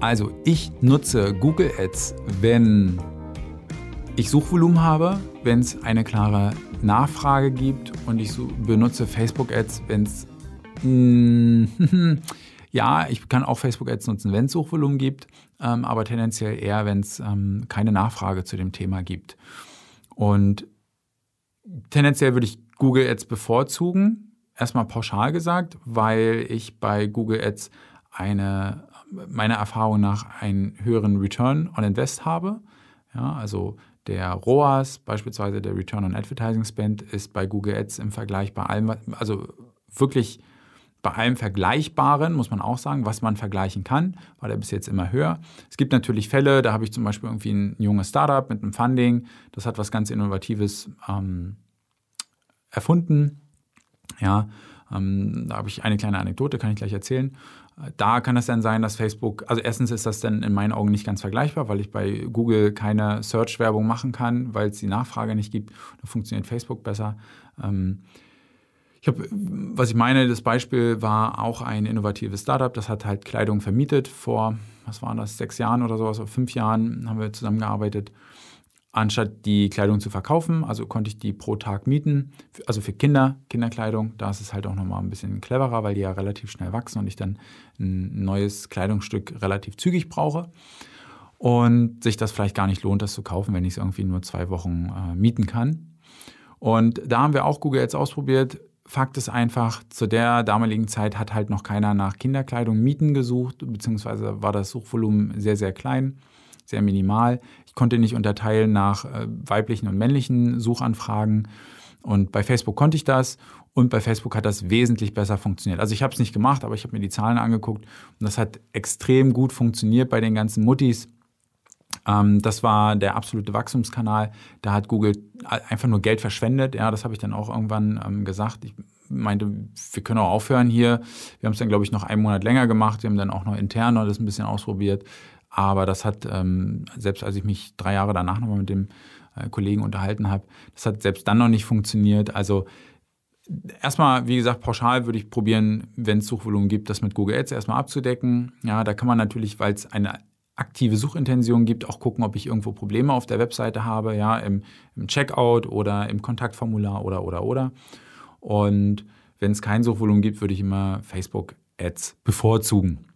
Also ich nutze Google Ads, wenn ich Suchvolumen habe, wenn es eine klare Nachfrage gibt und ich benutze Facebook Ads, wenn es ja, ich kann auch Facebook Ads nutzen, wenn es Suchvolumen gibt, ähm, aber tendenziell eher, wenn es ähm, keine Nachfrage zu dem Thema gibt. Und tendenziell würde ich Google Ads bevorzugen, erstmal pauschal gesagt, weil ich bei Google Ads eine meiner Erfahrung nach einen höheren Return on Invest habe. Ja, also der ROAS, beispielsweise der Return on Advertising Spend, ist bei Google Ads im Vergleich bei allem, also wirklich bei allem Vergleichbaren, muss man auch sagen, was man vergleichen kann, war der bis jetzt immer höher. Es gibt natürlich Fälle, da habe ich zum Beispiel irgendwie ein junges Startup mit einem Funding, das hat was ganz Innovatives ähm, erfunden. Ja, ähm, da habe ich eine kleine Anekdote, kann ich gleich erzählen. Da kann es dann sein, dass Facebook, also erstens ist das dann in meinen Augen nicht ganz vergleichbar, weil ich bei Google keine Search-Werbung machen kann, weil es die Nachfrage nicht gibt. Da funktioniert Facebook besser. Ähm, ich habe, was ich meine, das Beispiel war auch ein innovatives Startup, das hat halt Kleidung vermietet. Vor, was waren das, sechs Jahren oder sowas, oder fünf Jahren haben wir zusammengearbeitet anstatt die Kleidung zu verkaufen, also konnte ich die pro Tag mieten, also für Kinder, Kinderkleidung, da ist es halt auch nochmal ein bisschen cleverer, weil die ja relativ schnell wachsen und ich dann ein neues Kleidungsstück relativ zügig brauche und sich das vielleicht gar nicht lohnt, das zu kaufen, wenn ich es irgendwie nur zwei Wochen äh, mieten kann. Und da haben wir auch Google jetzt ausprobiert. Fakt ist einfach, zu der damaligen Zeit hat halt noch keiner nach Kinderkleidung mieten gesucht, beziehungsweise war das Suchvolumen sehr, sehr klein sehr minimal. Ich konnte nicht unterteilen nach äh, weiblichen und männlichen Suchanfragen. Und bei Facebook konnte ich das. Und bei Facebook hat das wesentlich besser funktioniert. Also ich habe es nicht gemacht, aber ich habe mir die Zahlen angeguckt. Und das hat extrem gut funktioniert bei den ganzen Muttis. Ähm, das war der absolute Wachstumskanal. Da hat Google einfach nur Geld verschwendet. Ja, das habe ich dann auch irgendwann ähm, gesagt. Ich meinte, wir können auch aufhören hier. Wir haben es dann, glaube ich, noch einen Monat länger gemacht. Wir haben dann auch noch intern noch das ein bisschen ausprobiert. Aber das hat, ähm, selbst als ich mich drei Jahre danach nochmal mit dem äh, Kollegen unterhalten habe, das hat selbst dann noch nicht funktioniert. Also erstmal, wie gesagt, pauschal würde ich probieren, wenn es Suchvolumen gibt, das mit Google Ads erstmal abzudecken. Ja, da kann man natürlich, weil es eine aktive Suchintention gibt, auch gucken, ob ich irgendwo Probleme auf der Webseite habe, ja, im, im Checkout oder im Kontaktformular oder, oder, oder. Und wenn es kein Suchvolumen gibt, würde ich immer Facebook Ads bevorzugen.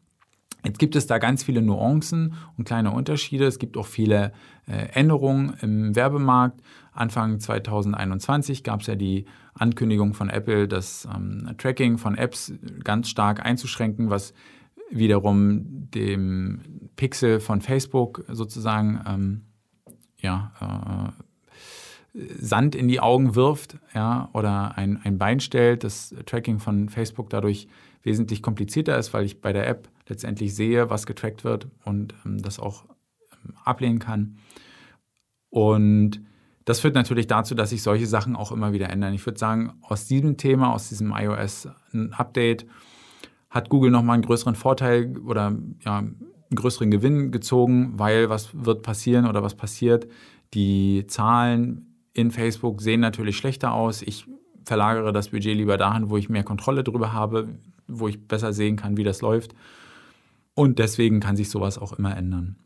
Jetzt gibt es da ganz viele Nuancen und kleine Unterschiede. Es gibt auch viele äh, Änderungen im Werbemarkt. Anfang 2021 gab es ja die Ankündigung von Apple, das ähm, Tracking von Apps ganz stark einzuschränken, was wiederum dem Pixel von Facebook sozusagen ähm, ja, äh, Sand in die Augen wirft ja, oder ein, ein Bein stellt, das Tracking von Facebook dadurch wesentlich komplizierter ist, weil ich bei der App letztendlich sehe, was getrackt wird und ähm, das auch ähm, ablehnen kann. Und das führt natürlich dazu, dass sich solche Sachen auch immer wieder ändern. Ich würde sagen, aus diesem Thema, aus diesem iOS-Update, hat Google nochmal einen größeren Vorteil oder ja, einen größeren Gewinn gezogen, weil was wird passieren oder was passiert? Die Zahlen in Facebook sehen natürlich schlechter aus. Ich verlagere das Budget lieber dahin, wo ich mehr Kontrolle darüber habe, wo ich besser sehen kann, wie das läuft. Und deswegen kann sich sowas auch immer ändern.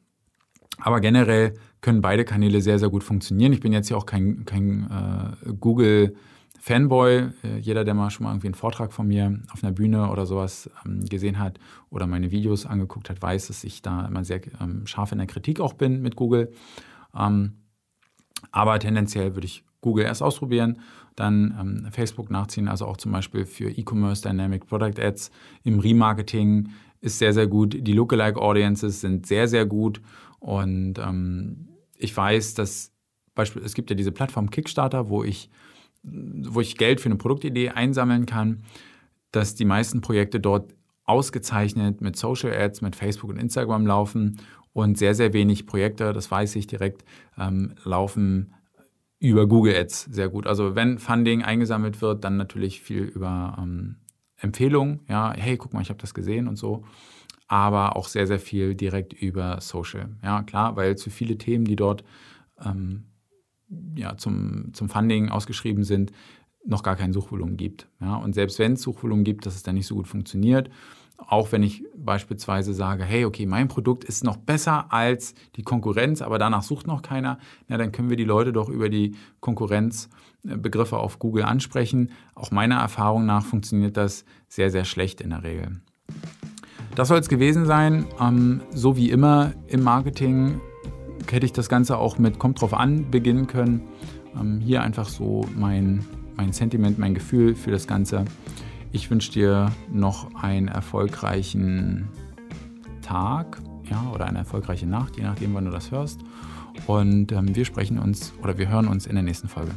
Aber generell können beide Kanäle sehr, sehr gut funktionieren. Ich bin jetzt hier auch kein, kein äh, Google-Fanboy. Äh, jeder, der mal schon mal irgendwie einen Vortrag von mir auf einer Bühne oder sowas ähm, gesehen hat oder meine Videos angeguckt hat, weiß, dass ich da immer sehr ähm, scharf in der Kritik auch bin mit Google. Ähm, aber tendenziell würde ich Google erst ausprobieren, dann ähm, Facebook nachziehen, also auch zum Beispiel für E-Commerce Dynamic Product Ads im Remarketing ist sehr, sehr gut. Die Lookalike Audiences sind sehr, sehr gut. Und ähm, ich weiß, dass Beispiel, es gibt ja diese Plattform Kickstarter, wo ich, wo ich Geld für eine Produktidee einsammeln kann, dass die meisten Projekte dort ausgezeichnet mit Social Ads, mit Facebook und Instagram laufen und sehr, sehr wenig Projekte, das weiß ich direkt, ähm, laufen über Google Ads sehr gut. Also wenn Funding eingesammelt wird, dann natürlich viel über ähm, Empfehlungen, ja, hey, guck mal, ich habe das gesehen und so, aber auch sehr, sehr viel direkt über Social. Ja, klar, weil zu viele Themen, die dort ähm, ja, zum, zum Funding ausgeschrieben sind, noch gar kein Suchvolumen gibt. Ja, und selbst wenn es Suchvolumen gibt, dass es dann nicht so gut funktioniert. auch wenn ich beispielsweise sage, hey, okay, mein Produkt ist noch besser als die Konkurrenz, aber danach sucht noch keiner, na, dann können wir die Leute doch über die Konkurrenzbegriffe auf Google ansprechen. Auch meiner Erfahrung nach funktioniert das sehr, sehr schlecht in der Regel. Das soll es gewesen sein. Ähm, so wie immer im Marketing hätte ich das Ganze auch mit Kommt drauf an beginnen können. Ähm, hier einfach so mein, mein Sentiment, mein Gefühl für das Ganze. Ich wünsche dir noch einen erfolgreichen Tag ja, oder eine erfolgreiche Nacht, je nachdem, wann du das hörst. Und ähm, wir sprechen uns oder wir hören uns in der nächsten Folge.